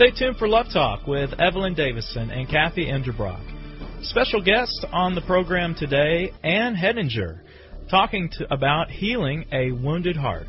Stay tuned for Love Talk with Evelyn Davison and Kathy Enderbrock. Special guest on the program today, Ann Hettinger, talking to, about healing a wounded heart.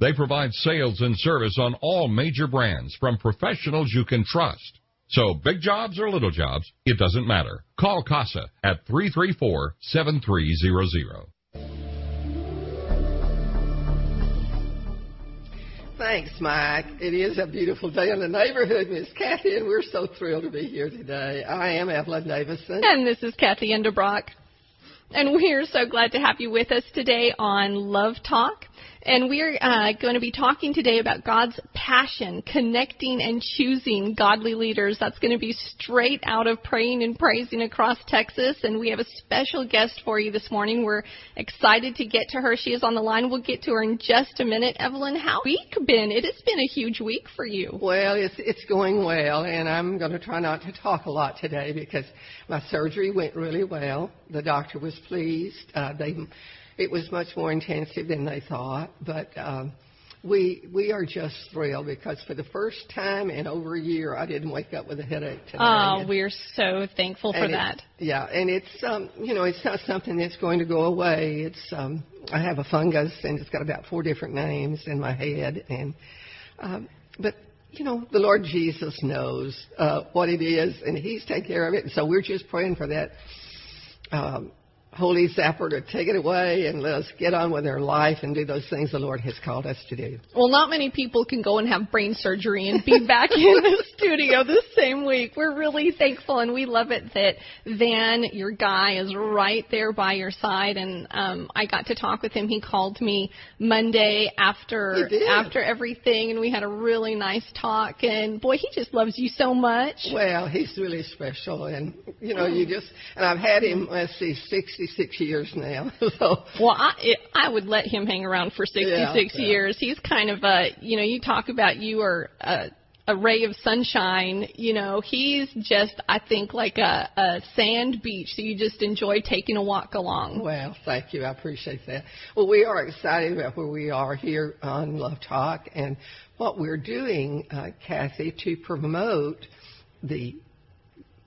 They provide sales and service on all major brands from professionals you can trust. So big jobs or little jobs, it doesn't matter. Call CASA at 334-7300. Thanks, Mike. It is a beautiful day in the neighborhood, Miss Kathy, and we're so thrilled to be here today. I am Evelyn Davison. And this is Kathy Enderbrock. And we're so glad to have you with us today on Love Talk. And we're uh, going to be talking today about God's passion, connecting and choosing godly leaders. That's going to be straight out of praying and praising across Texas. And we have a special guest for you this morning. We're excited to get to her. She is on the line. We'll get to her in just a minute. Evelyn, how week been? It has been a huge week for you. Well, it's it's going well, and I'm going to try not to talk a lot today because my surgery went really well. The doctor was pleased. Uh, they it was much more intensive than they thought, but um, we we are just thrilled because for the first time in over a year, I didn't wake up with a headache today. Oh, we're so thankful for that. Yeah, and it's um, you know it's not something that's going to go away. It's um, I have a fungus and it's got about four different names in my head, and um, but you know, the Lord Jesus knows uh, what it is, and He's taken care of it. And so we're just praying for that um, Holy Zapper to take it away and let us get on with our life and do those things the Lord has called us to do. Well, not many people can go and have brain surgery and be back in the studio the same week. We're really thankful and we love it that Van, your guy, is right there by your side. And um, I got to talk with him. He called me Monday after after everything, and we had a really nice talk. And boy, he just loves you so much. Well, he's really special, and you know, you just and I've had him. Let's see, sixty 66 years now. so well, I I would let him hang around for 66 yeah, yeah. years. He's kind of a you know you talk about you are a a ray of sunshine. You know, he's just, I think, like a, a sand beach that you just enjoy taking a walk along. Well, thank you. I appreciate that. Well, we are excited about where we are here on Love Talk and what we're doing, uh, Kathy, to promote the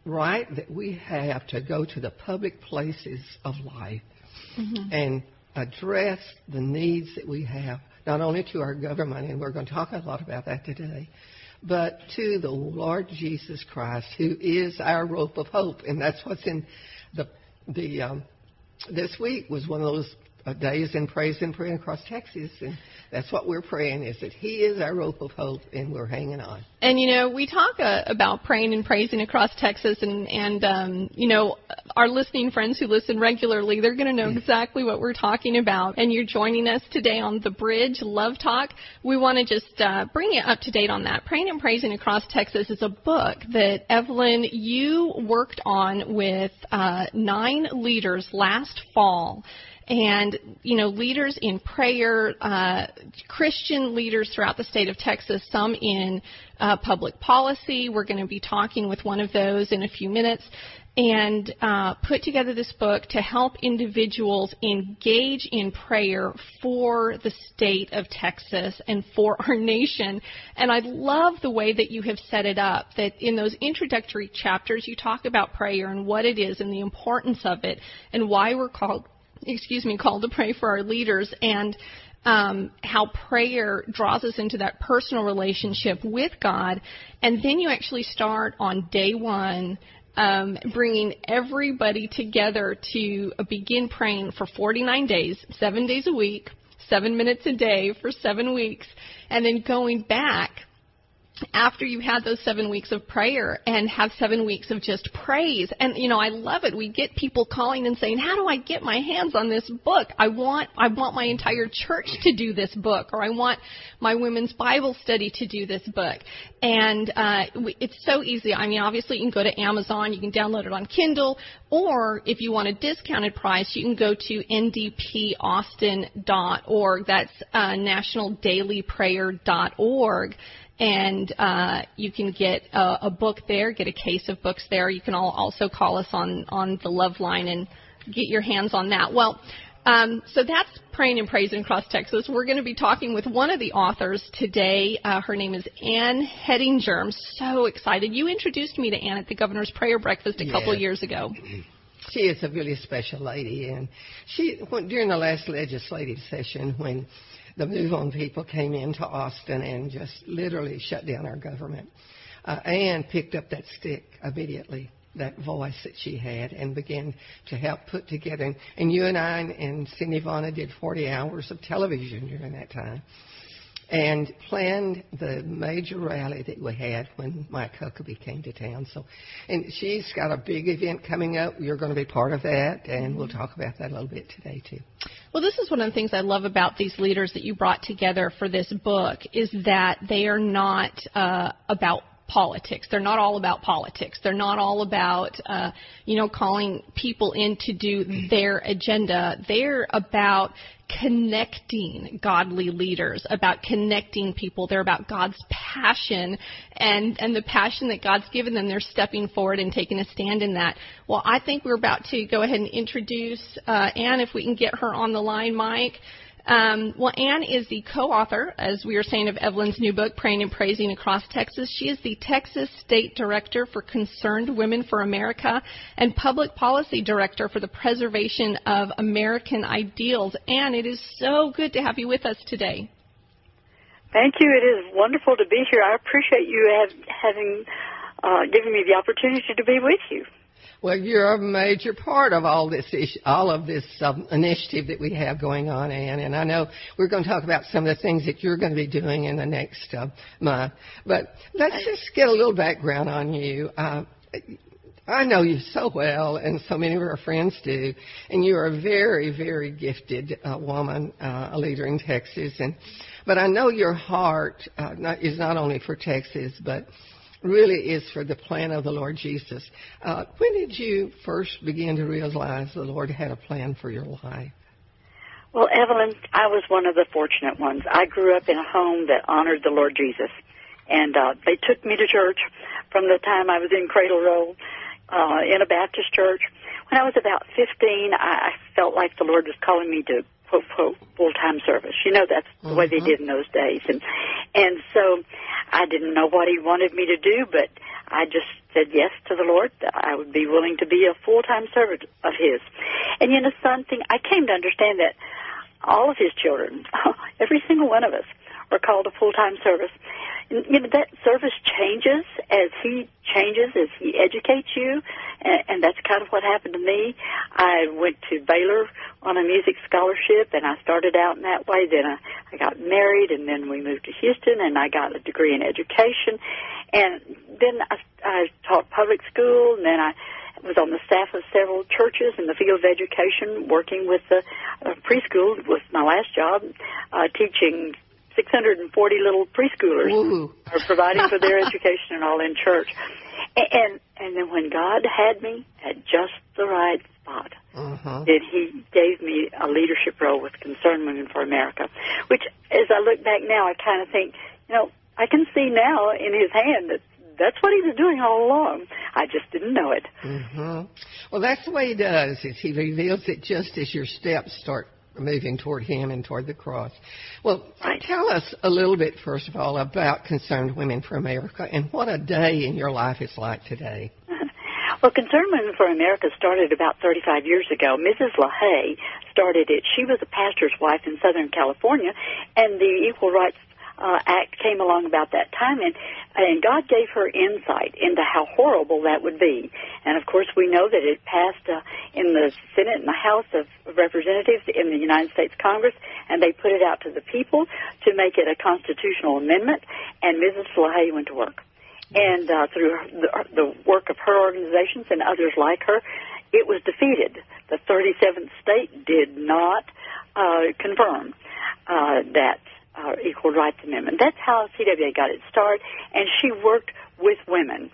right that we have to go to the public places of life mm-hmm. and address the needs that we have, not only to our government, and we're going to talk a lot about that today, but to the Lord Jesus Christ, who is our rope of hope, and that's what's in the the um, this week was one of those days in praise and praying across Texas, and that's what we're praying is that He is our rope of hope, and we're hanging on. And you know, we talk uh, about praying and praising across Texas, and and um, you know, our listening friends who listen regularly, they're going to know exactly what we're talking about. And you're joining us today on the Bridge Love Talk. We want to just uh, bring you up to date on that. Praying and praising across Texas is a book that Evelyn you worked on with uh, nine leaders last fall and you know leaders in prayer, uh, Christian leaders throughout the state of Texas, some in uh, public policy. We're going to be talking with one of those in a few minutes, and uh, put together this book to help individuals engage in prayer for the state of Texas and for our nation. And I love the way that you have set it up. That in those introductory chapters, you talk about prayer and what it is and the importance of it and why we're called excuse me, called to pray for our leaders and um, how prayer draws us into that personal relationship with God. And then you actually start on day one. Um, bringing everybody together to begin praying for 49 days, seven days a week, seven minutes a day for seven weeks, and then going back after you had those seven weeks of prayer and have seven weeks of just praise. And you know, I love it. We get people calling and saying, "How do I get my hands on this book? I want I want my entire church to do this book, or I want my women's Bible study to do this book." And uh, it's so easy. I mean, obviously, you can go to Amazon, you can download it on Kindle, or if you want a discounted price, you can go to ndpaustin.org. That's uh, nationaldailyprayer.org and uh, you can get a, a, book there, get a case of books there. You can all also call us on on the Love Line and get your hands on that. Well. Um, so that's praying and praising across Texas. We're going to be talking with one of the authors today. Uh, her name is Ann Hettinger. I'm so excited. You introduced me to Ann at the Governor's Prayer Breakfast a yes. couple years ago. She is a really special lady, and she when, during the last legislative session when the Move On people came into Austin and just literally shut down our government. Uh, Ann picked up that stick immediately, that voice that she had, and began to help put together. And, and you and I and and Cindy Vonna did 40 hours of television during that time and planned the major rally that we had when Mike Huckabee came to town. So, and she's got a big event coming up. You're going to be part of that, and we'll talk about that a little bit today too. Well, this is one of the things I love about these leaders that you brought together for this book is that they are not uh, about politics. They're not all about politics. They're not all about, uh, you know, calling people in to do their agenda. They're about connecting godly leaders, about connecting people. They're about God's passion and, and the passion that God's given them. They're stepping forward and taking a stand in that. Well, I think we're about to go ahead and introduce uh, Ann, if we can get her on the line, Mike. Um, well, Ann is the co-author, as we were saying, of Evelyn's new book, Praying and Praising Across Texas. She is the Texas State Director for Concerned Women for America and Public Policy Director for the Preservation of American Ideals. Ann, it is so good to have you with us today. Thank you. It is wonderful to be here. I appreciate you having uh, given me the opportunity to be with you. Well, you're a major part of all this issue, all of this um, initiative that we have going on, Ann. And I know we're going to talk about some of the things that you're going to be doing in the next uh, month. But let's just get a little background on you. Uh, I know you so well, and so many of our friends do, and you are a very, very gifted uh, woman, uh, a leader in Texas. And but I know your heart uh, not, is not only for Texas, but really is for the plan of the Lord Jesus. Uh, when did you first begin to realize the Lord had a plan for your life? Well, Evelyn, I was one of the fortunate ones. I grew up in a home that honored the Lord Jesus. And uh, they took me to church from the time I was in cradle roll uh, in a Baptist church. When I was about 15, I, I felt like the Lord was calling me to quote, quote full time service. You know that's the mm-hmm. way they mm-hmm. did in those days, and and so I didn't know what He wanted me to do, but I just said yes to the Lord. I would be willing to be a full time servant of His, and you know something I came to understand that all of His children, every single one of us, or called to full time service. You know that service changes as he changes as he educates you, and, and that's kind of what happened to me. I went to Baylor on a music scholarship, and I started out in that way. Then I, I got married, and then we moved to Houston, and I got a degree in education, and then I, I taught public school, and then I was on the staff of several churches in the field of education, working with the uh, preschool was my last job, uh, teaching 640 little preschoolers, Ooh. or providing for their education and all in church. And, and and then when God had me at just the right spot, Uh-huh. then He gave me a leadership role with Concerned Women for America, which, as I look back now, I kind of think, you know, I can see now in His hand that that's what He was doing all along. I just didn't know it. hmm Well, that's the way he does. Is he reveals it just as your steps start moving toward him and toward the cross. Well, tell us a little bit first of all about Concerned Women for America and what a day in your life is like today. Well, Concerned Women for America started about 35 years ago. Mrs. LaHaye started it. She was a pastor's wife in Southern California, and the Equal Rights uh, Act came along about that time, and and God gave her insight into how horrible that would be. And of course, we know that it passed uh, in the Senate and the House of Representatives in the United States Congress, and they put it out to the people to make it a constitutional amendment. And Mrs. LaHaye went to work and uh, through the, the work of her organizations and others like her, it was defeated. The 37th state did not uh, confirm uh, that uh, Equal Rights Amendment. That's how CWA got its start, and she worked with women.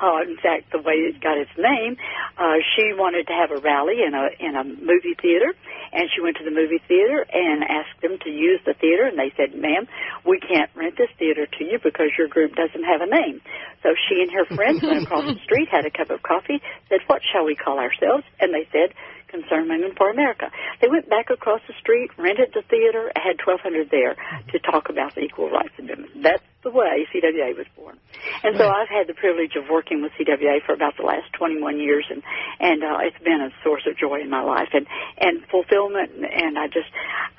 Uh, in fact, the way it got its name, uh, she wanted to have a rally in a in a movie theater, and she went to the movie theater and asked them to use the theater, and they said, "Ma'am, we can't rent this theater to you because your group doesn't have a name." So she and her friends went across the street, had a cup of coffee, said, "What shall we call ourselves?" And they said, Concerned Women for America. They went back across the street, rented the theater, had 1,200 there to talk about the Equal Rights Amendment. That's the way CWA was born. And so I've had the privilege of working with CWA for about the last 21 years, and and uh, it's been a source of joy in my life and and fulfillment. And, and I just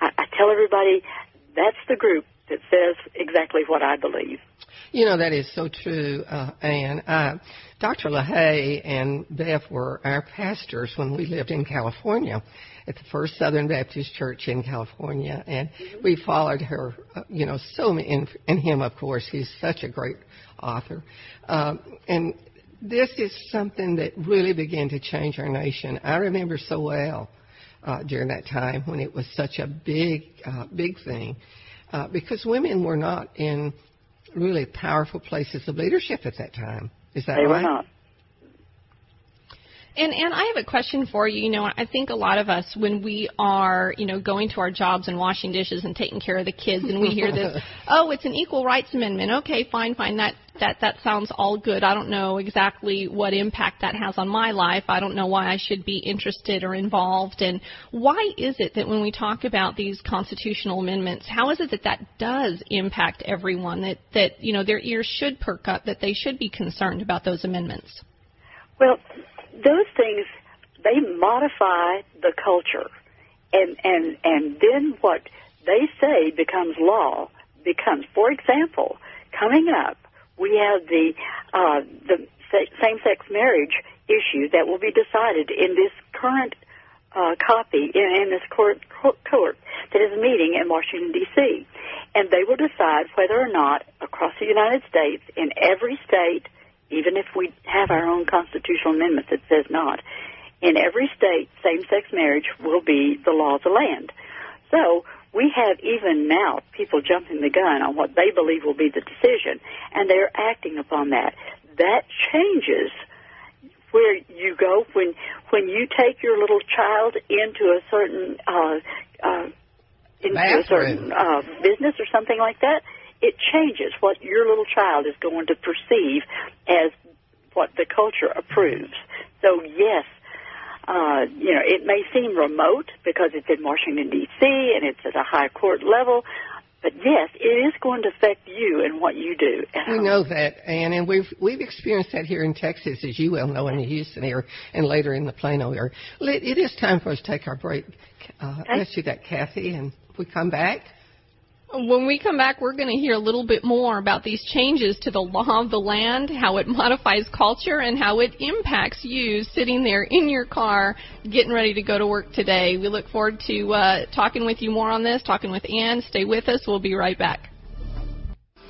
I, I tell everybody that's the group that says exactly what I believe. You know, that is so true, uh, Anne. Uh, Dr. LaHaye and Beth were our pastors when we lived in California at the First Southern Baptist Church in California, and we followed her, uh, you know, so many, and, and him, of course, he's such a great author. Um, and this is something that really began to change our nation. I remember so well uh, during that time when it was such a big, uh, big thing, uh, because women were not in really powerful places of leadership at that time. Is that They right? were not. And and I have a question for you. You know, I think a lot of us when we are, you know, going to our jobs and washing dishes and taking care of the kids and we hear this, "Oh, it's an equal rights amendment." Okay, fine, fine. That that that sounds all good. I don't know exactly what impact that has on my life. I don't know why I should be interested or involved. And why is it that when we talk about these constitutional amendments, how is it that that does impact everyone that that, you know, their ears should perk up that they should be concerned about those amendments? Well, those things they modify the culture, and and and then what they say becomes law. Becomes, for example, coming up, we have the uh, the same-sex marriage issue that will be decided in this current uh, copy in, in this court, court court that is meeting in Washington D.C. And they will decide whether or not across the United States, in every state, even if we have our own constitutional amendment that says not, in every state, same-sex marriage will be the law of the land. So we have even now people jumping the gun on what they believe will be the decision, and they're acting upon that. That changes where you go when when you take your little child into a certain uh, uh, into a certain uh, business or something like that. It changes what your little child is going to perceive as what the culture approves. So yes, uh, you know, it may seem remote because it's in Washington D.C. and it's at a high court level, but yes, it is going to affect you and what you do. We know that, Anne, and we've we've experienced that here in Texas, as you well know, in the Houston area and later in the Plano area. It, is time for us to take our break. Uh, Okay. Let's do that, Kathy, and if we come back. When we come back, we're going to hear a little bit more about these changes to the law of the land, how it modifies culture, and how it impacts you sitting there in your car getting ready to go to work today. We look forward to uh, talking with you more on this, talking with Ann. Stay with us. We'll be right back.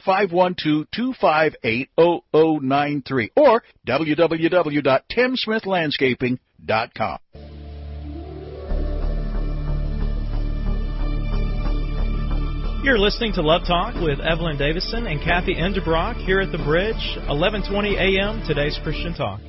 512-258-0093 or www.timsmithlandscaping.com. You're listening to Love Talk with Evelyn Davison and Kathy Endebrock here at the Bridge, 11:20 a.m. Today's Christian Talk.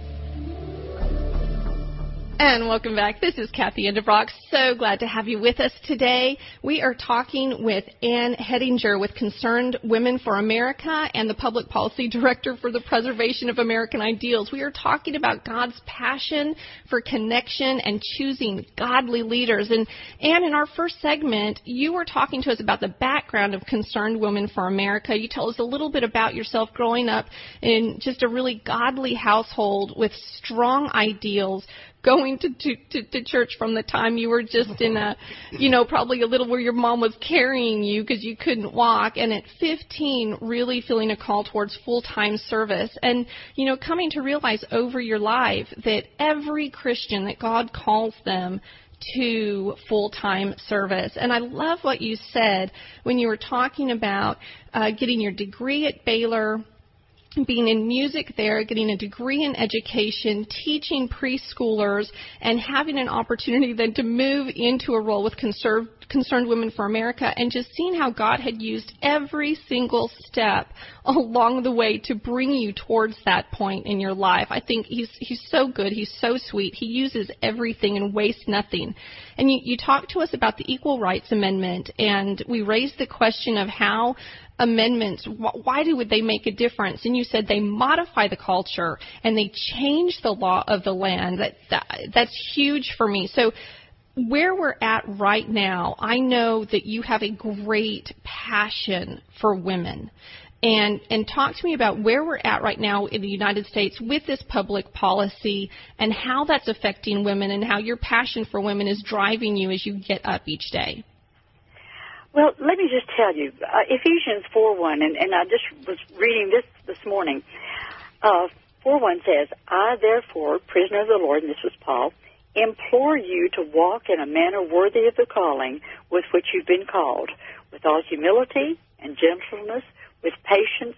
And welcome back. This is Kathy Endebrock. So glad to have you with us today. We are talking with Ann Hettinger with Concerned Women for America and the Public Policy Director for the Preservation of American Ideals. We are talking about God's passion for connection and choosing godly leaders. And Ann, in our first segment, you were talking to us about the background of Concerned Women for America. You tell us a little bit about yourself growing up in just a really godly household with strong ideals going to, to, to, to church from the time you were just in a, you know, probably a little where your mom was carrying you because you couldn't walk. And at 15, really feeling a call towards full-time service. And, you know, coming to realize over your life that every Christian, that God calls them to full time service. And I love what you said when you were talking about uh, getting your degree at Baylor being in music there, getting a degree in education, teaching preschoolers, and having an opportunity then to move into a role with Concerned Women for America, and just seeing how God had used every single step along the way to bring you towards that point in your life. I think He's He's so good. He's so sweet. He uses everything and wastes nothing. And you, you talked to us about the Equal Rights Amendment, and we raised the question of how amendments, why do would they make a difference? And you said they modify the culture and they change the law of the land. That, that that's huge for me. So where we're at right now, I know that you have a great passion for women. And, and talk to me about where we're at right now in the United States with this public policy and how that's affecting women and how your passion for women is driving you as you get up each day. Well, let me just tell you, uh, Ephesians 4.1, and, and I just was reading this this morning. Uh, 4.1 says, I therefore, prisoner of the Lord, and this was Paul, implore you to walk in a manner worthy of the calling with which you've been called, with all humility and gentleness, with patience,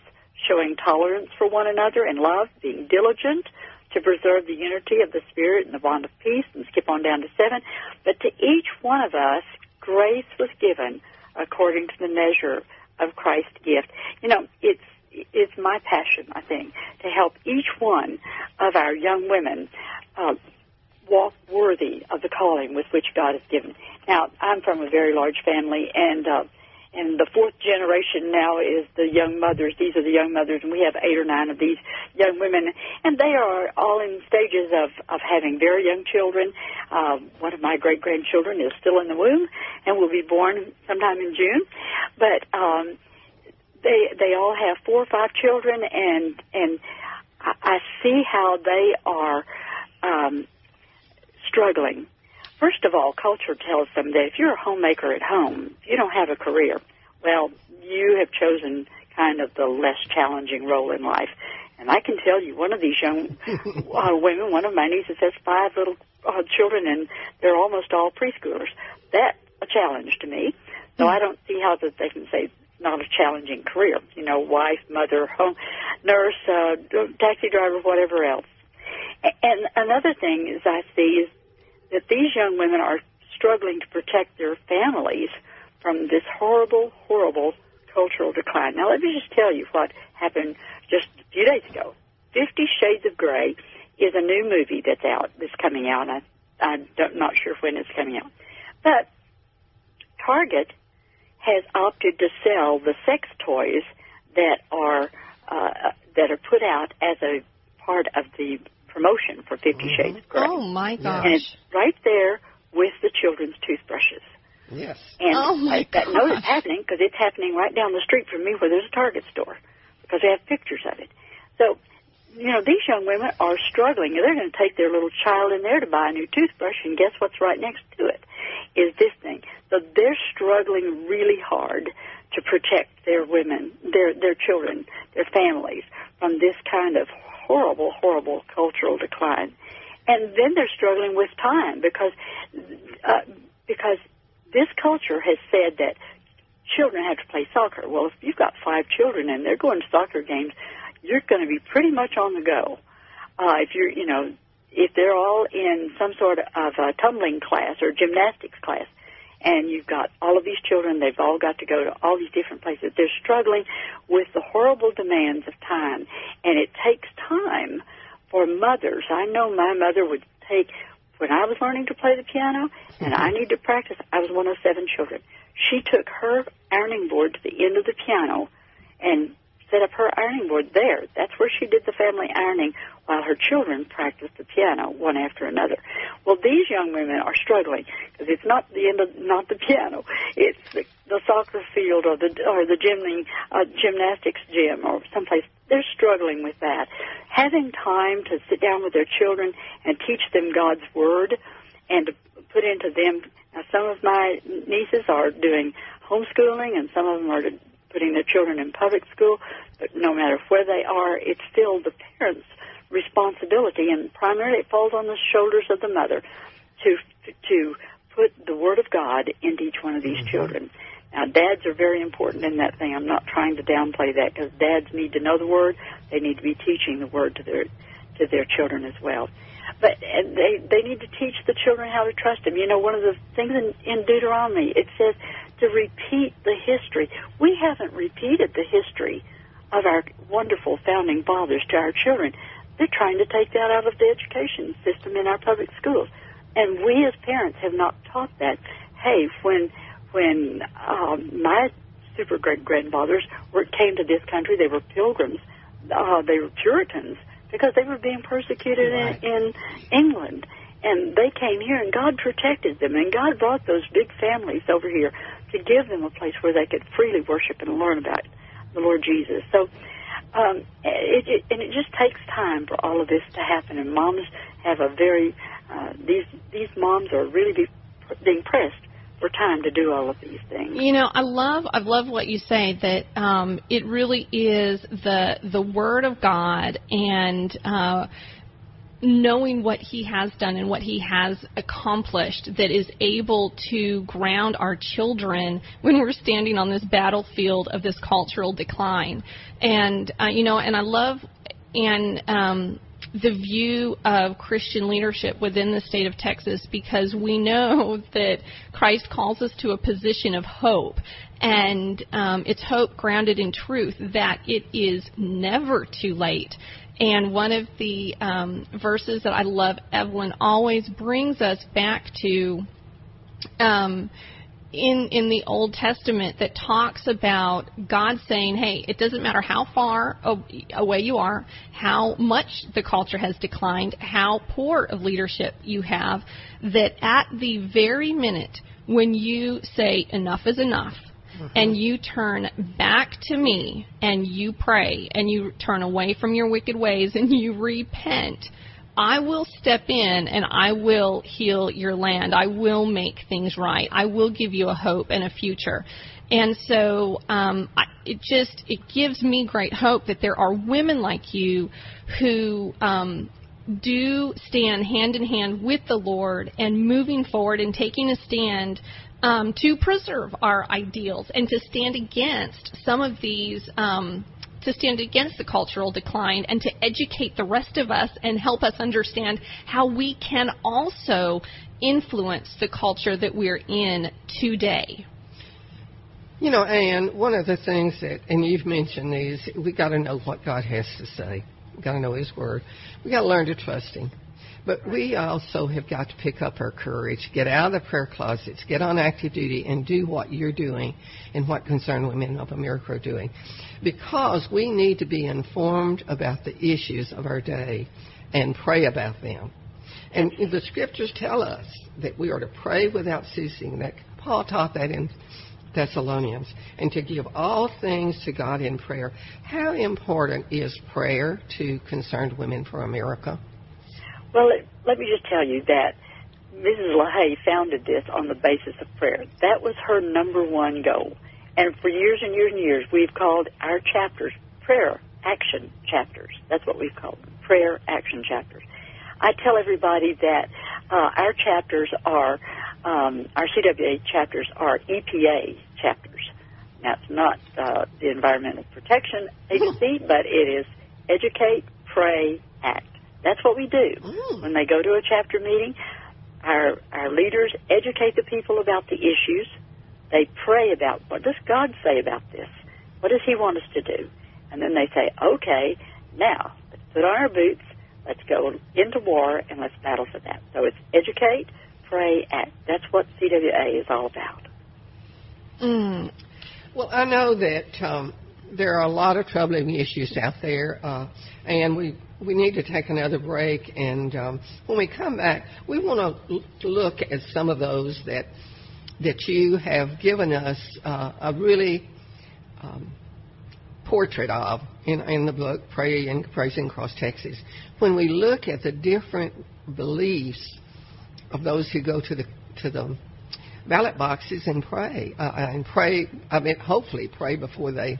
showing tolerance for one another in love, being diligent to preserve the unity of the Spirit and the bond of peace, and skip on down to seven. But to each one of us, grace was given according to the measure of Christ's gift. You know, it's it's my passion, I think, to help each one of our young women uh, walk worthy of the calling with which God has given. Now, I'm from a very large family, and uh, and the fourth generation now is the young mothers. These are the young mothers, and we have eight or nine of these young women, and they are all in stages of of having very young children. Uh, one of my great grandchildren is still in the womb and will be born sometime in June, but um, they they all have four or five children, and and I, I see how they are um, struggling First of all, culture tells them that if you're a homemaker at home, you don't have a career. Well, you have chosen kind of the less challenging role in life. And I can tell you, one of these young uh, women, one of my nieces has five little uh, children, and they're almost all preschoolers. That's a challenge to me. So I don't see how that they can say not a challenging career. You know, wife, mother, home, nurse, uh, taxi driver, whatever else. And another thing is I see is that these young women are struggling to protect their families from this horrible, horrible cultural decline. Now, let me just tell you what happened just a few days ago. Fifty Shades of Grey is a new movie that's out, that's coming out. I, I'm not sure when it's coming out. But Target has opted to sell the sex toys that are uh, that are put out as a part of the promotion for 50 mm-hmm. Shades of Grey. Oh my gosh! And it's right there with the children's toothbrushes. Yes. And oh my I, that gosh. knows it's happening because it's happening right down the street from me where there's a Target store because they have pictures of it. So, you know, these young women are struggling. They're going to take their little child in there to buy a new toothbrush, and guess what's right next to it? Is this thing. So they're struggling really hard to protect their women, their their children, their families from this kind of horrible, horrible cultural decline. And then they're struggling with time because uh, because this culture has said that children have to play soccer. Well, if you've got five children and they're going to soccer games, you're going to be pretty much on the go. Uh, if you're, you know, if they're all in some sort of a tumbling class or gymnastics class, and you've got all of these children, they've all got to go to all these different places. They're struggling with the horrible demands of time, and it takes time for mothers. I know my mother would take, when I was learning to play the piano, and I need to practice, I was one of seven children. She took her ironing board to the end of the piano and set up her ironing board there. That's where she did the family ironing while her children practiced the piano one after another. Well, these young women are struggling because it's not the end of not the piano, it's the, the soccer field or the or the gym, uh, gymnastics gym or someplace. They're struggling with that. Having time to sit down with their children and teach them God's word and to put into them. Now, some of my nieces are doing homeschooling, and some of them are putting their children in public school, but no matter where they are, it's still the parents' responsibility, and primarily it falls on the shoulders of the mother to to put the Word of God into each one of these mm-hmm. children. Now, dads are very important in that thing. I'm not trying to downplay that because dads need to know the Word. They need to be teaching the Word to their to their children as well. But they they need to teach the children how to trust Him. You know, one of the things in, in Deuteronomy it says to repeat the history. We haven't repeated the history of our wonderful founding fathers to our children. They're trying to take that out of the education system in our public schools. And we as parents have not taught that. Hey, when when um, my super great grandfathers were, came to this country, they were pilgrims. Uh, they were Puritans because they were being persecuted right. in, in England. And they came here, and God protected them, and God brought those big families over here to give them a place where they could freely worship and learn about the Lord Jesus. So, um, it, it, and it just takes time for all of this to happen. And moms have a very uh, these these moms are really be, being pressed for time to do all of these things. You know, I love I love what you say that um, it really is the the Word of God and. Uh, knowing what he has done and what he has accomplished that is able to ground our children when we're standing on this battlefield of this cultural decline. And uh, you know, and I love and um, the view of Christian leadership within the state of Texas because we know that Christ calls us to a position of hope. And um, it's hope grounded in truth that it is never too late. And one of the um, verses that I love, Evelyn always brings us back to um, in in the Old Testament that talks about God saying, "Hey, it doesn't matter how far away you are, how much the culture has declined, how poor of leadership you have, that at the very minute when you say enough is enough." Mm-hmm. And you turn back to me and you pray and you turn away from your wicked ways and you repent, I will step in and I will heal your land. I will make things right. I will give you a hope and a future. And so um, I, it just it gives me great hope that there are women like you who um, do stand hand in hand with the Lord and moving forward and taking a stand um, to preserve our ideals and to stand against some of these um, to stand against the cultural decline and to educate the rest of us and help us understand how we can also influence the culture that we're in today. You know, Anne, one of the things that, and you've mentioned these, we got to know what God has to say. We got to know His Word. We got to learn to trust Him. But we also have got to pick up our courage, get out of the prayer closets, get on active duty, and do what you're doing and what Concerned Women of America are doing. Because we need to be informed about the issues of our day and pray about them. And the scriptures tell us that we are to pray without ceasing. That Paul taught that in Thessalonians, and to give all things to God in prayer. How important is prayer to concerned women for America? Well, let me just tell you that Mrs. LaHaye founded this on the basis of prayer. That was her number one goal. And for years and years and years, we've called our chapters prayer action chapters. That's what we've called them, prayer action chapters. I tell everybody that uh, our chapters are, um, our CWA chapters are EPA chapters. Now, it's not uh, the Environmental Protection Agency, but it is educate, pray, act. That's what we do. Mm. When they go to a chapter meeting, our, our leaders educate the people about the issues. They pray about what does God say about this? What does He want us to do? And then they say, okay, now let's put on our boots, let's go into war, and let's battle for that. So it's educate, pray, act. That's what CWA is all about. Mm. Well, I know that um, there are a lot of troubling issues out there, uh, and we we need to take another break. And um, when we come back, we want to look at some of those that that you have given us uh, a really um, portrait of in, in the book, Pray and Praising Cross Texas. When we look at the different beliefs of those who go to the to the ballot boxes and pray uh, and pray. I mean, hopefully pray before they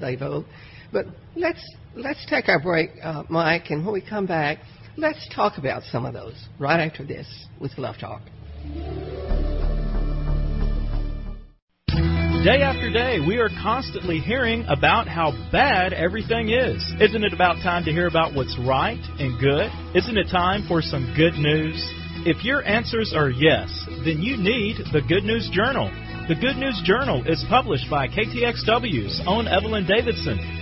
they vote. But let's let's take our break, uh, Mike, and when we come back, let's talk about some of those right after this with Love Talk. Day after day, we are constantly hearing about how bad everything is. Isn't it about time to hear about what's right and good? Isn't it time for some good news? If your answers are yes, then you need the Good News Journal. The Good News Journal is published by KTXW's own Evelyn Davidson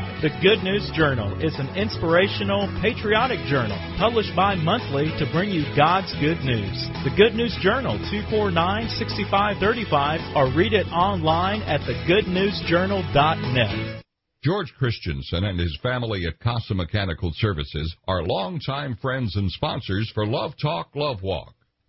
The Good News Journal is an inspirational, patriotic journal published bi monthly to bring you God's good news. The Good News Journal, 249 6535, or read it online at thegoodnewsjournal.net. George Christensen and his family at Casa Mechanical Services are longtime friends and sponsors for Love Talk, Love Walk.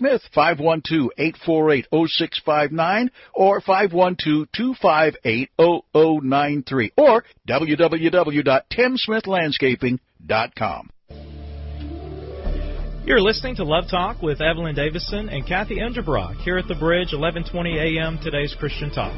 512-848-0659 or 512-258-0093 or www.timsmithlandscaping.com. You're listening to Love Talk with Evelyn Davidson and Kathy Enderbrock here at the Bridge, 1120 a.m. Today's Christian Talk.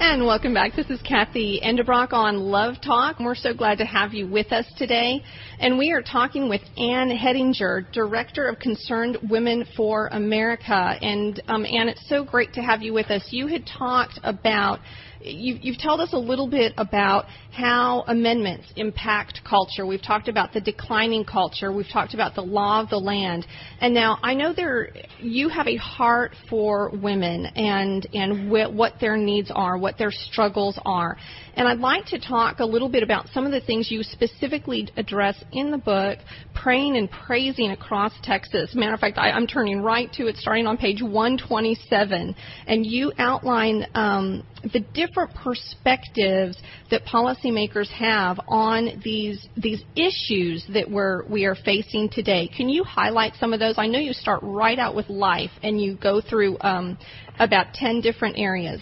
And welcome back. This is Kathy Enderbrock on Love Talk. We're so glad to have you with us today. And we are talking with Ann Hettinger, Director of Concerned Women for America. And um, Ann, it's so great to have you with us. You had talked about you, you've told us a little bit about how amendments impact culture. We've talked about the declining culture. We've talked about the law of the land. And now I know there you have a heart for women and and wh- what their needs are, what their struggles are. And I'd like to talk a little bit about some of the things you specifically address in the book, praying and praising across Texas. Matter of fact, I, am turning right to it, starting on page 127, and you outline um, the different perspectives that policymakers have on these these issues that we're we are facing today. Can you highlight some of those? I know you start right out with life, and you go through um, about 10 different areas.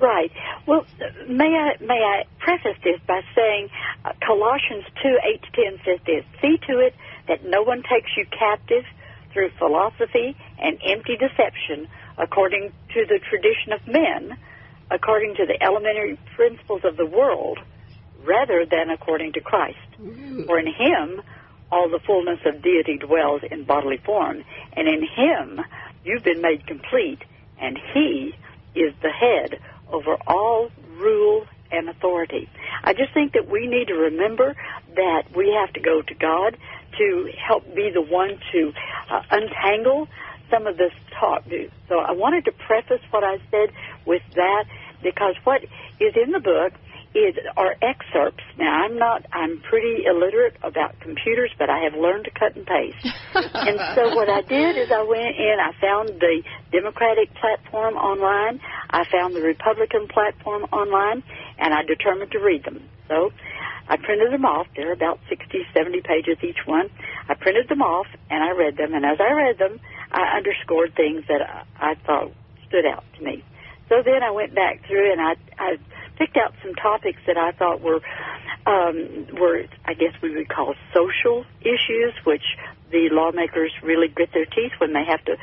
Right. Well, may I may I preface this by saying uh, Colossians two eight to ten says this: See to it that no one takes you captive through philosophy and empty deception, according to the tradition of men, according to the elementary principles of the world, rather than according to Christ. Mm-hmm. For in Him all the fullness of deity dwells in bodily form, and in Him you've been made complete, and He is the head over all rule and authority. I just think that we need to remember that we have to go to God to help be the one to uh, untangle some of this talk. So I wanted to preface what I said with that because what is in the book is are excerpts. Now I'm not I'm pretty illiterate about computers, but I have learned to cut and paste. and so what I did is I went in, I found the Democratic platform online, I found the Republican platform online, and I determined to read them. So I printed them off. They're about 60, 70 pages each one. I printed them off and I read them, and as I read them, I underscored things that I, I thought stood out to me. So then I went back through and I, I picked out some topics that I thought were um, were I guess we would call social issues, which the lawmakers really grit their teeth when they have to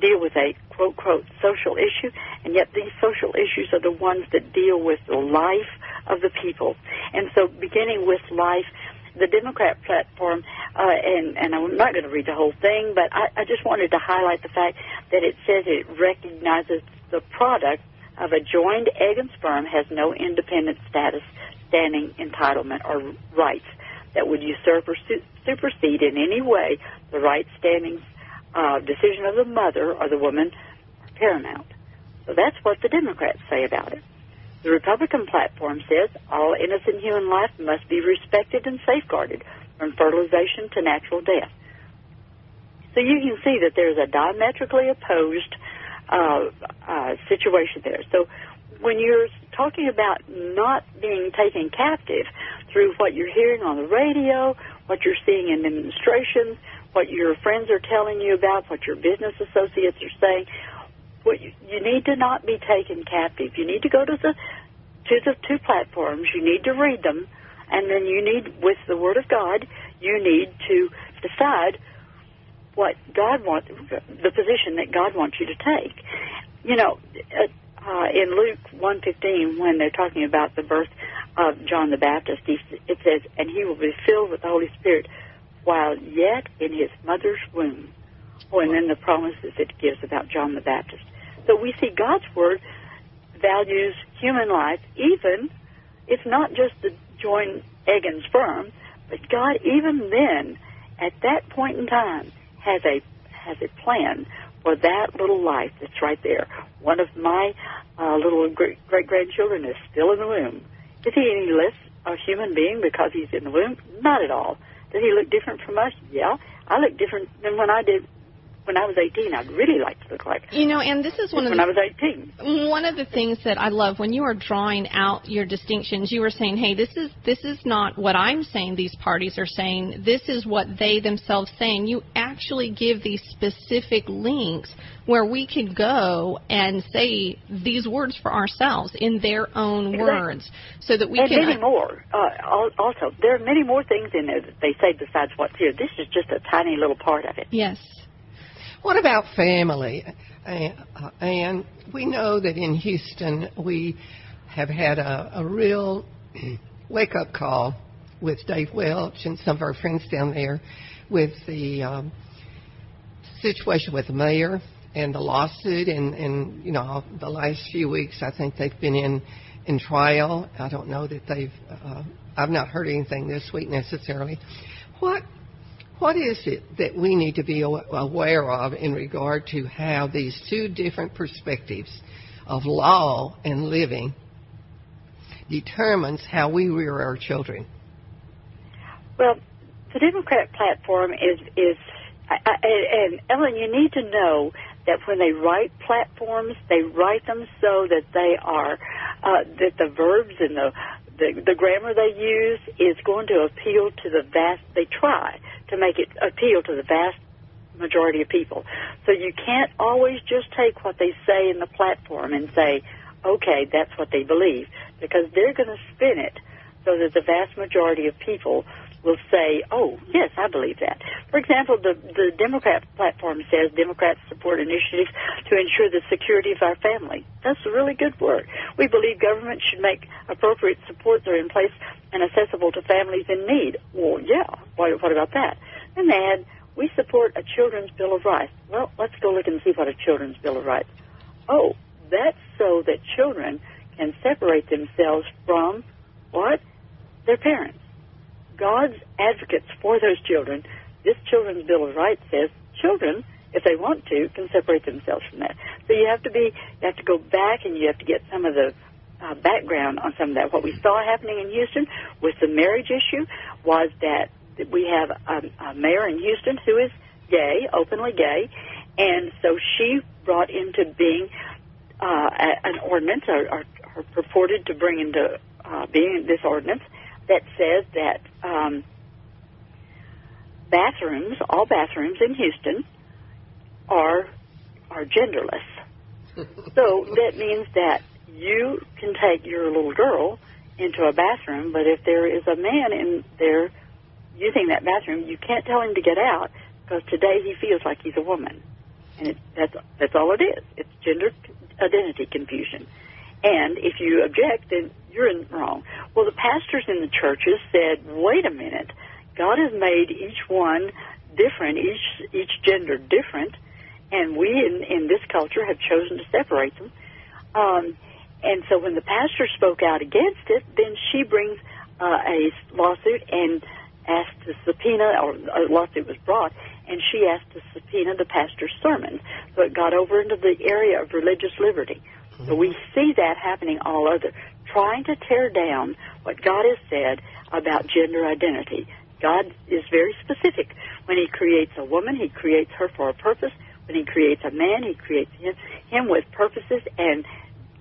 deal with a quote quote social issue, and yet these social issues are the ones that deal with the life of the people. And so, beginning with life, the Democrat platform, uh, and, and I'm not going to read the whole thing, but I, I just wanted to highlight the fact that it says it recognizes the product of a joined egg and sperm has no independent status, standing, entitlement, or rights that would usurp or su- supersede in any way the right standing uh, decision of the mother or the woman paramount. So that's what the Democrats say about it. The Republican platform says all innocent human life must be respected and safeguarded from fertilization to natural death. So you can see that there's a diametrically opposed uh, uh, situation there. So when you're talking about not being taken captive through what you're hearing on the radio, what you're seeing in demonstrations, what your friends are telling you about, what your business associates are saying, what you, you need to not be taken captive. You need to go to the to the two platforms. You need to read them, and then you need, with the Word of God, you need to decide what God wants, the position that God wants you to take. You know, uh, uh in Luke 1:15, when they're talking about the birth of John the Baptist, it says, "And he will be filled with the Holy Spirit while yet in his mother's womb. Oh, and then the promises it gives about John the Baptist. So we see God's word values human life, even it's not just the join egg and sperm, but God even then, at that point in time, has a has a plan for that little life that's right there. One of my uh, little great grandchildren is still in the womb. Is he any less a human being because he's in the womb? Not at all. Does he look different from us? Yeah. I look different than when I did when I was 18, I'd really like to look like. You know, and this is one of when the, I was 18. One of the things that I love when you are drawing out your distinctions, you were saying, "Hey, this is this is not what I'm saying. These parties are saying. This is what they themselves saying." You actually give these specific links where we can go and say these words for ourselves in their own Exactly. words, so that we and can. many more. Uh, also, there are many more things in there that they say besides what's here. This is just a tiny little part of it. Yes. What about family? And, we know that in Houston we have had a, a real wake up call with Dave Welch and some of our friends down there with the um, situation with the mayor and the lawsuit and, and you know the last few weeks I think they've been in in trial. I don't know that they've uh, I've not heard anything this week necessarily. What what is it that we need to be aware of in regard to how these two different perspectives of law and living determines how we rear our children? Well, the Democrat platform is is, I, I, and Ellen, you need to know that when they write platforms, they write them so that they are uh, that the verbs and the, the the grammar they use is going to appeal to the vast. They try to make it appeal to the vast majority of people. So you can't always just take what they say in the platform and say, okay, that's what they believe, because they're going to spin it so that the vast majority of people will say, oh, yes, I believe that. For example, the, the Democrat platform says Democrats support initiatives to ensure the security of our family. That's a really good word. We believe government should make appropriate supports are in place and accessible to families in need. Well, yeah, what, what about that? And they add, we support a Children's Bill of Rights. Well, let's go look and see what a Children's Bill of Rights. Oh, that's so that children can separate themselves from what? Their parents. God's advocates for those children. This Children's Bill of Rights says children, if they want to, can separate themselves from that. So you have to be, you have to go back and you have to get some of the uh, background on some of that. What we saw happening in Houston with the marriage issue was that we have a, a mayor in Houston who is gay, openly gay, and so she brought into being uh, an ordinance, or, or, or purported to bring into uh, being this ordinance that says that um, bathrooms, all bathrooms in Houston, are are genderless. so that means that you can take your little girl into a bathroom, but if there is a man in there using that bathroom, you can't tell him to get out because today he feels like he's a woman, and it, that's that's all it is. It's gender identity confusion. And if you object, then you're in wrong. Well, the pastors in the churches said, "Wait a minute, God has made each one different, each each gender different, and we in in this culture have chosen to separate them." Um, and so when the pastor spoke out against it, then she brings uh, a lawsuit and asked to subpoena, or a lawsuit was brought, and she asked to subpoena the pastor's sermons. So it got over into the area of religious liberty. So we see that happening all over, trying to tear down what God has said about gender identity. God is very specific. When He creates a woman, He creates her for a purpose. When He creates a man, He creates him, him with purposes, and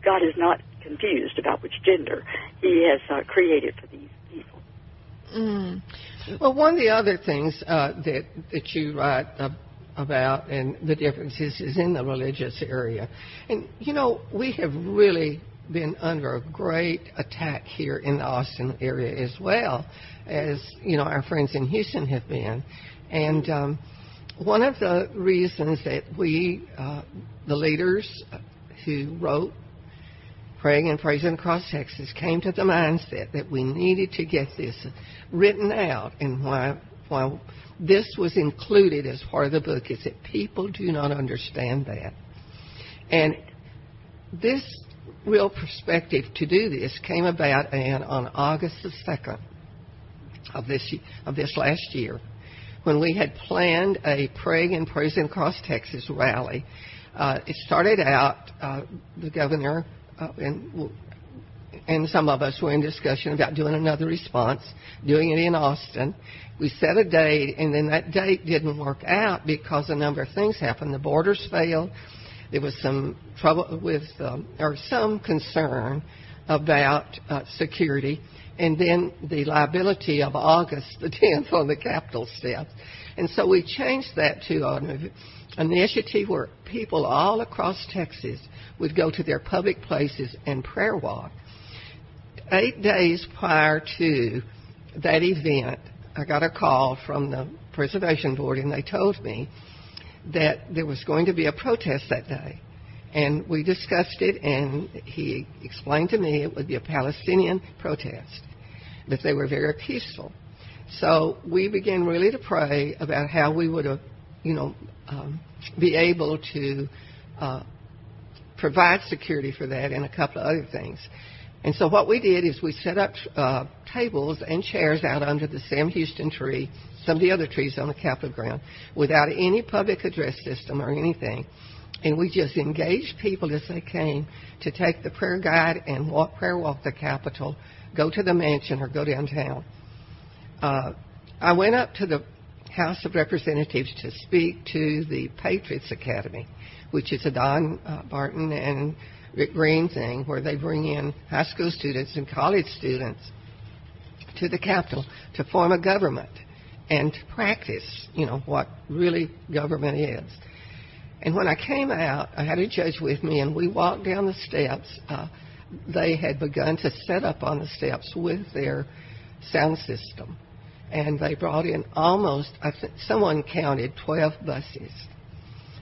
God is not confused about which gender He has uh, created for these people. Mm. Well, one of the other things uh, that that you write uh, about and the differences is in the religious area, and you know we have really been under a great attack here in the Austin area as well as you know our friends in Houston have been, and um, one of the reasons that we uh, the leaders who wrote praying and praising across Texas came to the mindset that we needed to get this written out and why why this was included as part of the book is that people do not understand that. And this real perspective to do this came about and on August the 2nd of this, of this last year when we had planned a Praying and Praising Across Texas rally. Uh, it started out, uh, the governor uh, and, and some of us were in discussion about doing another response, doing it in Austin. We set a date, and then that date didn't work out because a number of things happened. The borders failed. There was some trouble with, um, or some concern about uh, security and then the liability of August the 10th on the Capitol steps. And so we changed that to an initiative where people all across Texas would go to their public places and prayer walk. Eight days prior to that event, I got a call from the Preservation Board and they told me that there was going to be a protest that day. And we discussed it, and he explained to me it would be a Palestinian protest, that they were very peaceful. So we began really to pray about how we would, uh, you know, um, be able to uh, provide security for that and a couple of other things. And so what we did is we set up uh, tables and chairs out under the Sam Houston tree, some of the other trees on the Capitol ground, without any public address system or anything. And we just engaged people as they came to take the prayer guide and walk, prayer walk the Capitol, go to the mansion or go downtown. Uh, I went up to the House of Representatives to speak to the Patriots Academy, which is a Don uh, Barton and Green thing where they bring in high school students and college students to the Capitol to form a government and to practice, you know, what really government is. And when I came out, I had a judge with me, and we walked down the steps. Uh, they had begun to set up on the steps with their sound system, and they brought in almost, I think, someone counted 12 buses.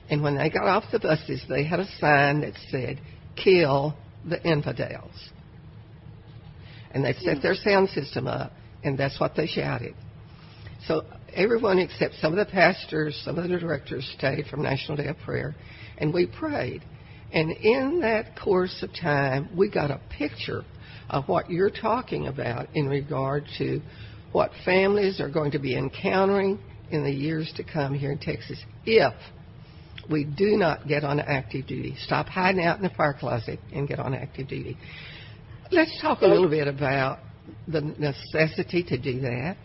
And when they got off the buses, they had a sign that said, "Kill the infidels." And they set their hmm. sound system up, and that's what they shouted. So everyone except some of the pastors, some of the directors stayed from National Day of Prayer, and we prayed. And in that course of time, we got a picture of what you're talking about in regard to what families are going to be encountering in the years to come here in Texas if we do not get on active duty. Stop hiding out in the fire closet and get on active duty. Let's talk a little bit about the necessity to do that.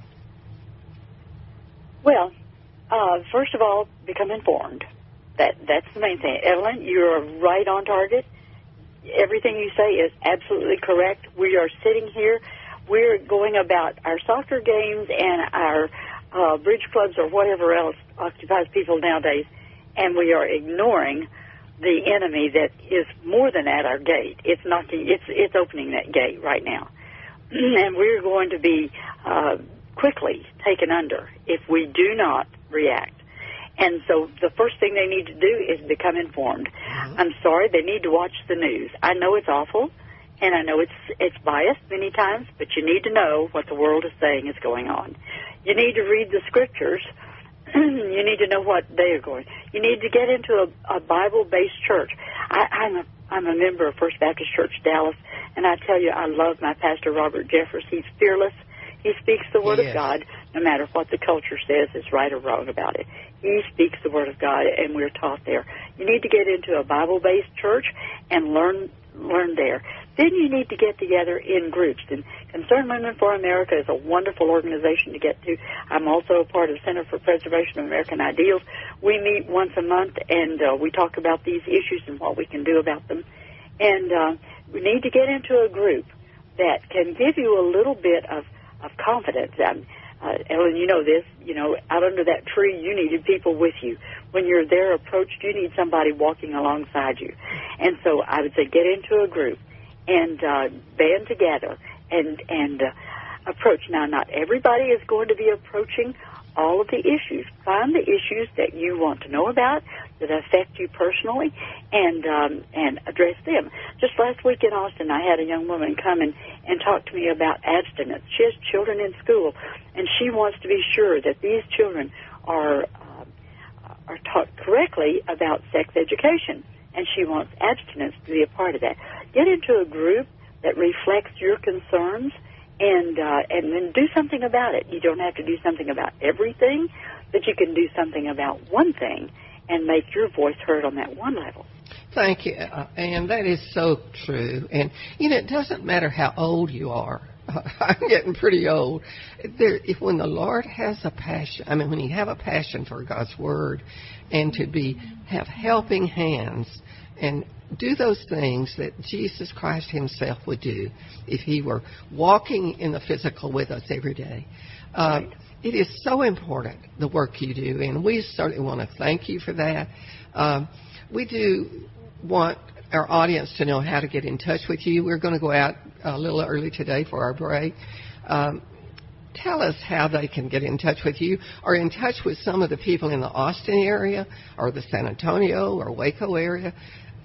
Well, uh, first of all, become informed. That that's the main thing. Evelyn, you're right on target. Everything you say is absolutely correct. We are sitting here. We're going about our soccer games and our uh, bridge clubs or whatever else occupies people nowadays, and we are ignoring the enemy that is more than at our gate. It's knocking. It's it's opening that gate right now, and we're going to be uh, quickly taken under if we do not react. And so the first thing they need to do is become informed. Mm-hmm. I'm sorry, they need to watch the news. I know it's awful, and I know it's it's biased many times, but you need to know what the world is saying is going on. You need to read the scriptures. you need to know what they are going. You need to get into a, a Bible-based church. I, I'm a I'm a member of First Baptist Church Dallas, and I tell you, I love my pastor Robert Jeffress. He's fearless. He speaks the word yes. of God, no matter what the culture says is right or wrong about it. He speaks the word of God, and we're taught there. You need to get into a Bible-based church and learn learn there. Then you need to get together in groups. And Concerned Women for America is a wonderful organization to get to. I'm also a part of Center for Preservation of American Ideals. We meet once a month, and uh, we talk about these issues and what we can do about them. And uh, we need to get into a group that can give you a little bit of of confidence. Um, uh, Ellen, you know this. You know, out under that tree, you needed people with you. When you're there approached, you need somebody walking alongside you. And so I would say get into a group and uh, band together and and uh, approach. Now, not everybody is going to be approaching all of the issues. Find the issues that you want to know about that affect you personally, and um, and address them. Just last week in Austin, I had a young woman come and and talk to me about abstinence. She has children in school, and she wants to be sure that these children are uh, are taught correctly about sex education, and she wants abstinence to be a part of that. Get into a group that reflects your concerns and uh, and then do something about it. You don't have to do something about everything, but you can do something about one thing and make your voice heard on that one level. Thank you, uh, and that is so true. And you know, it doesn't matter how old you are. I'm getting pretty old. There, if when the Lord has a passion, I mean, when you have a passion for God's Word, and to be have helping hands, and do those things that Jesus Christ Himself would do if He were walking in the physical with us every day. Um, it is so important the work you do, and we certainly want to thank you for that. Um, we do want our audience to know how to get in touch with you. We're going to go out a little early today for our break. Um, tell us how they can get in touch with you or in touch with some of the people in the Austin area or the San Antonio or Waco area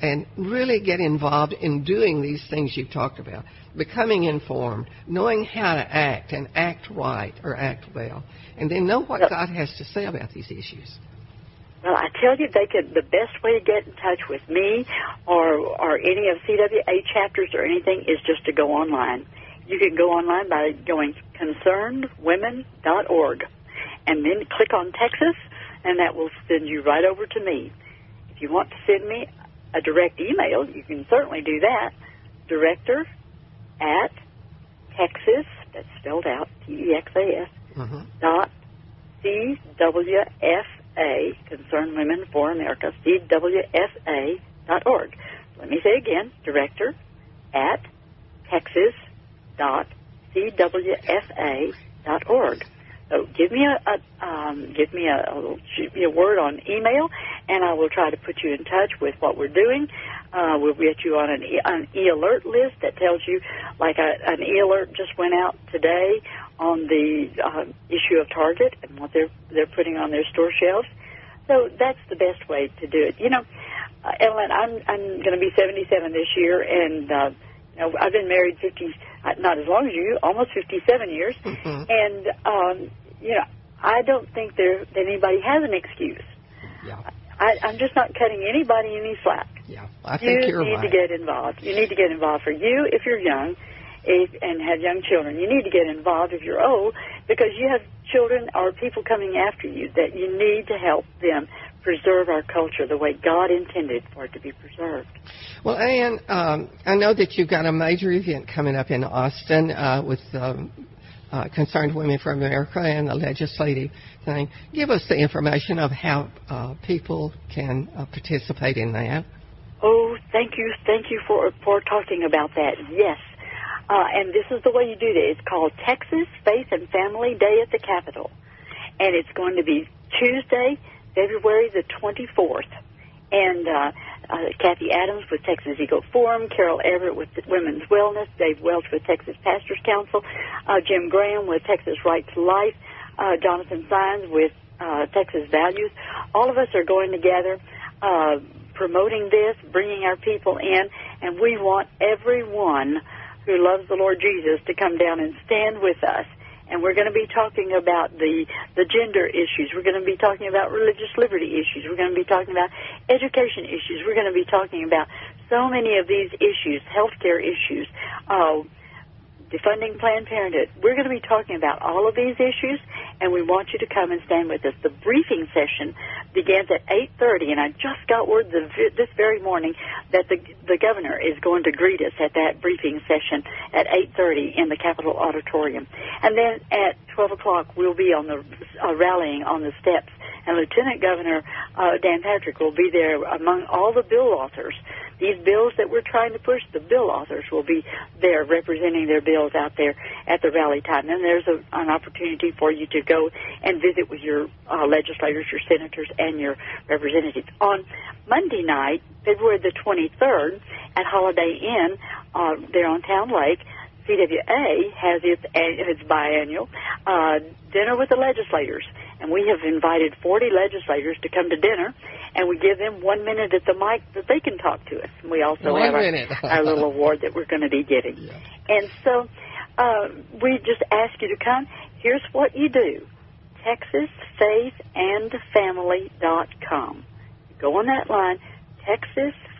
and really get involved in doing these things you've talked about, becoming informed, knowing how to act and act right or act well, and then know what God has to say about these issues. Well, I tell you, they could. The best way to get in touch with me or or any of CWA chapters or anything is just to go online. You can go online by going concernedwomen.org, and then click on Texas, and that will send you right over to me. If you want to send me a direct email, you can certainly do that. Director at Texas, that's spelled out, T-E-X-A-S, Mm-hmm. dot C-W-F-A, Concerned Women for America, C-W-F-A dot org. Let me say again, director at Texas dot C-W-F-A dot org. Give me a, a um, give me a, a shoot me a word on email, and I will try to put you in touch with what we're doing. Uh, we'll get you on an, e- an e-alert list that tells you, like a, an e-alert just went out today on the uh, issue of Target and what they're they're putting on their store shelves. So that's the best way to do it. You know, uh, Ellen, I'm I'm going to be 77 this year, and uh, you know I've been married 50, uh, not as long as you, almost 57 years, Mhm. and um, you know I don't think there that anybody has an excuse. Yeah, I, I'm just not cutting anybody any slack. yeah. I think you you're need right. to get involved. You need to get involved for you if you're young if, and have young children. You need to get involved if you're old because you have children or people coming after you that you need to help them preserve our culture the way God intended for it to be preserved. Well, Ann, um, I know that you've got a major event coming up in Austin uh, with um, uh, Concerned Women for America and the legislative thing. Give us the information of how uh, people can uh, participate in that. Oh, thank you, thank you for for talking about that. Yes, uh, and this is the way you do that. It's called Texas Faith and Family Day at the Capitol, and it's going to be Tuesday, February the 24th. And uh, uh, Cathie Adams with Texas Eagle Forum, Carol Everett with Women's Wellness, Dave Welch with Texas Pastors Council, uh, Jim Graham with Texas Right to Life, uh, Jonathan Saenz with uh, Texas Values. All of us are going together, uh, promoting this, bringing our people in, and we want everyone who loves the Lord Jesus to come down and stand with us. And we're going to be talking about the, the gender issues. We're going to be talking about religious liberty issues. We're going to be talking about education issues. We're going to be talking about so many of these issues, healthcare issues, uh, defunding Planned Parenthood. We're going to be talking about all of these issues, and we want you to come and stand with us. The briefing session begins at 8:30, and I just got word this very morning that the the governor is going to greet us at that briefing session at 8:30 in the Capitol Auditorium, and then at 12 o'clock we'll be on the uh, rallying on the steps. And Lieutenant Governor uh, Dan Patrick will be there among all the bill authors. These bills that we're trying to push, the bill authors will be there representing their bills out there at the rally time. And there's a, an opportunity for you to go and visit with your uh, legislators, your senators, and your representatives. On Monday night, February the 23rd, at Holiday Inn uh, there on Town Lake, CWA has its, its biannual uh, dinner with the legislators. And we have invited 40 legislators to come to dinner, and we give them one minute at the mic that they can talk to us. And we also One have our, our little award that we're going to be giving. Yeah. And so uh, we just ask you to come. Here's what you do. TexasFaithAndFamily.com. Go on that line,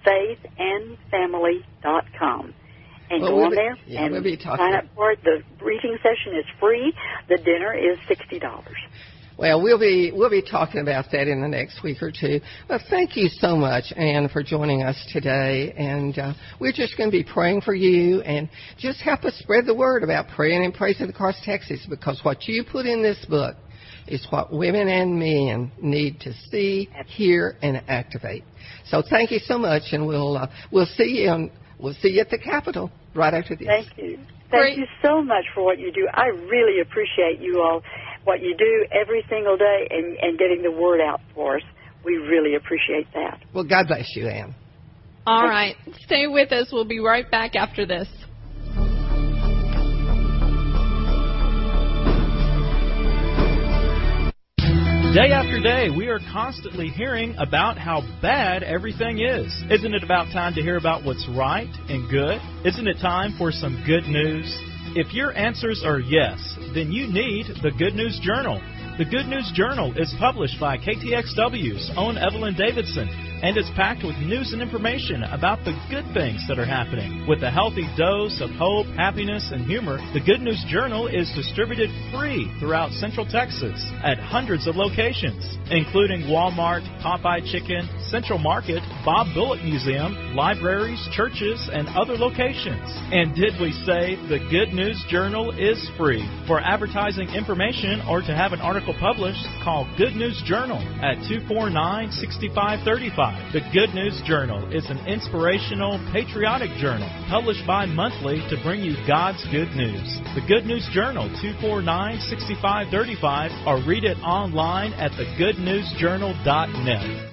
TexasFaithAndFamily.com. And Well, go we'll on be- there yeah, and we'll sign up for it. The briefing session is free. The dinner is $60. Well, we'll be we'll be talking about that in the next week or two. Well, thank you so much, Anne, for joining us today. And uh, we're just going to be praying for you, and just help us spread the word about praying and praising across Texas, because what you put in this book is what women and men need to see, hear, and activate. So thank you so much, and we'll uh, we'll see you on, we'll see you at the Capitol right after this. Thank you. Thank Great. you so much for what you do. I really appreciate you all, what you do every single day and, and getting the word out for us. We really appreciate that. Well, God bless you, Anne. All right. Stay with us. We'll be right back after this. Day after day, we are constantly hearing about how bad everything is. Isn't it about time to hear about what's right and good? Isn't it time for some good news? If your answers are yes, then you need the Good News Journal. The Good News Journal is published by KTXW's own Evelyn Davidson and is packed with news and information about the good things that are happening. With a healthy dose of hope, happiness, and humor, the Good News Journal is distributed free throughout Central Texas at hundreds of locations, including Walmart, Popeye Chicken, Central Market, Bob Bullock Museum, libraries, churches, and other locations. And did we say the Good News Journal is free? For advertising information or to have an article published, call Good News Journal at 249 6535. The Good News Journal is an inspirational, patriotic journal published bi monthly to bring you God's good news. The Good News Journal, 249 6535, or read it online at thegoodnewsjournal.net.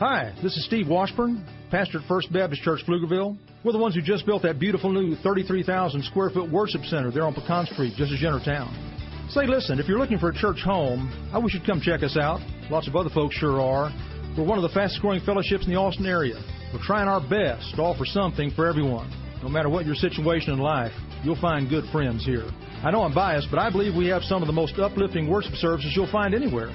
Hi, this is Steve Washburn, pastor at First Baptist Church, Pflugerville. We're the ones who just built that beautiful new 33,000 square foot worship center there on Pecan Street, just as you town. Say, listen, if you're looking for a church home, I wish you'd come check us out. Lots of other folks sure are. We're one of the fastest growing fellowships in the Austin area. We're trying our best to offer something for everyone. No matter what your situation in life, you'll find good friends here. I know I'm biased, but I believe we have some of the most uplifting worship services you'll find anywhere.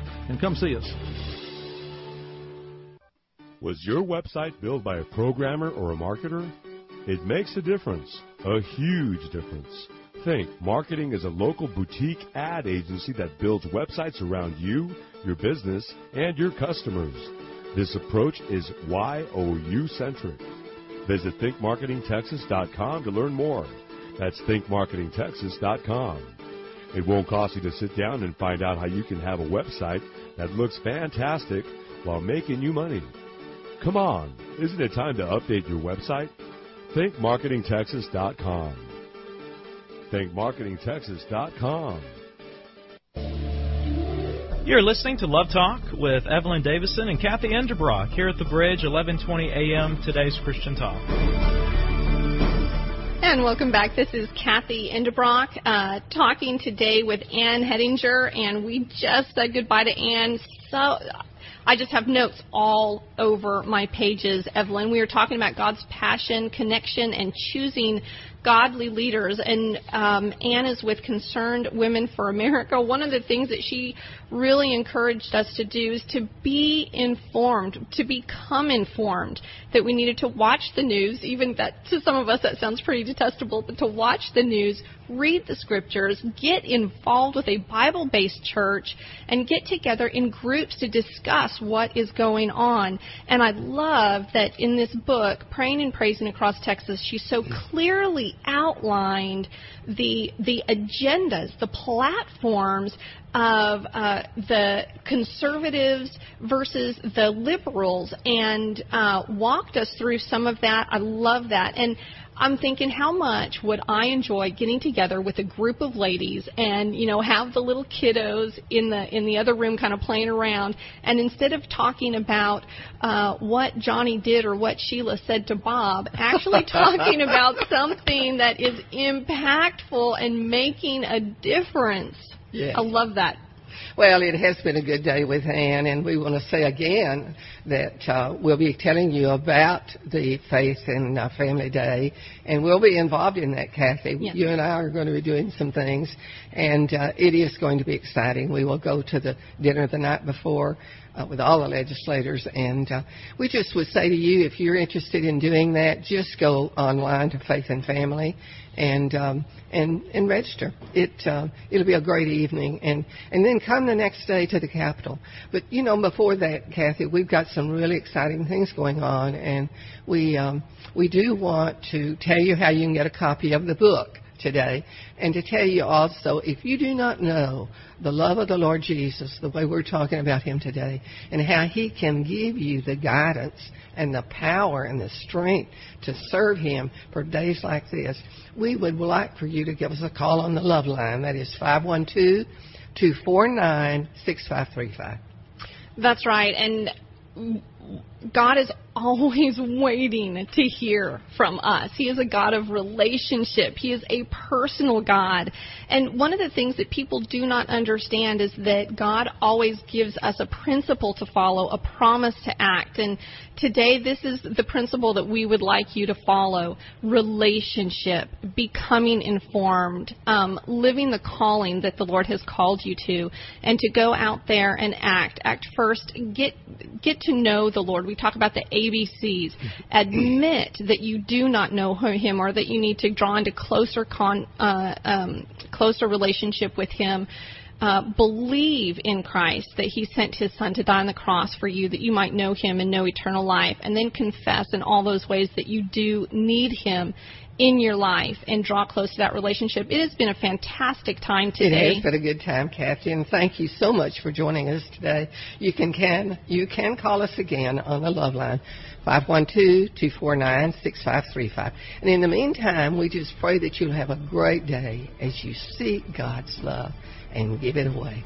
and come see us. Was your website built by a programmer or a marketer? It makes a difference, a huge difference. Think Marketing is a local boutique ad agency that builds websites around you, your business, and your customers. This approach is YOU centric. Visit thinkmarketingtexas.com to learn more. That's thinkmarketingtexas.com. It won't cost you to sit down and find out how you can have a website that looks fantastic while making you money. Come on, isn't it time to update your website? thinkmarketingtexas.com. thinkmarketingtexas.com. You're listening to Love Talk with Evelyn Davidson and Kathy Endebrock here at the Bridge, 11:20 a.m. Today's Christian Talk. And welcome back. This is Kathy Endebrock uh, talking today with Ann Hettinger, and we just said goodbye to Ann. So I just have notes all over my pages, Evelyn. We were talking about God's passion, connection, and choosing godly leaders. And um, Ann is with Concerned Women for America. One of the things that she really encouraged us to do is to be informed, to become informed. That we needed to watch the news, even that to some of us that sounds pretty detestable, but to watch the news, read the scriptures, get involved with a Bible based church, and get together in groups to discuss what is going on. And I love that in this book, Praying and Praising Across Texas, she so clearly outlined the the agendas, the platforms of uh, the conservatives versus the liberals, and uh, walked us through some of that. I love that, and I'm thinking how much would I enjoy getting together with a group of ladies and you know have the little kiddos in the in the other room kind of playing around and instead of talking about uh, what Johnny did or what Sheila said to Bob, actually talking about something that is impactful and making a difference. Yeah. I love that. Well, it has been a good day with Ann, and we want to say again that uh, we'll be telling you about the Faith and uh, Family Day, and we'll be involved in that, Kathy. Yes. You and I are going to be doing some things, and uh, it is going to be exciting. We will go to the dinner the night before uh, with all the legislators, and uh, we just would say to you, if you're interested in doing that, just go online to Faith and Family and um, and and register. It uh, it'll be a great evening, and and then come the next day to the Capitol. But you know, before that, Kathy, we've got some really exciting things going on, and we um, we do want to tell you how you can get a copy of the book today, and to tell you also, if you do not know the love of the Lord Jesus, the way we're talking about Him today, and how He can give you the guidance and the power and the strength to serve Him for days like this, we would like for you to give us a call on the Love Line. That is 512 249 6535. That's right. And God is always waiting to hear from us. He is a God of relationship. He is a personal God. And one of the things that people do not understand is that God always gives us a principle to follow, a promise to act. And today, this is the principle that we would like you to follow relationship, becoming informed, um, living the calling that the Lord has called you to, and to go out there and act. Act first. Get, get to know the Lord. We talk about the ABCs. Admit that you do not know Him or that you need to draw into closer con, uh, um, closer relationship with Him. Uh, believe in Christ that He sent His Son to die on the cross for you, that you might know Him and know eternal life, and then confess in all those ways that you do need Him in your life and draw close to that relationship. It has been a fantastic time today. It has been a good time, Kathy, and thank you so much for joining us today. You can can you can call us again on the Love Line, 512-249-6535. And in the meantime, we just pray that you'll have a great day as you seek God's love and give it away.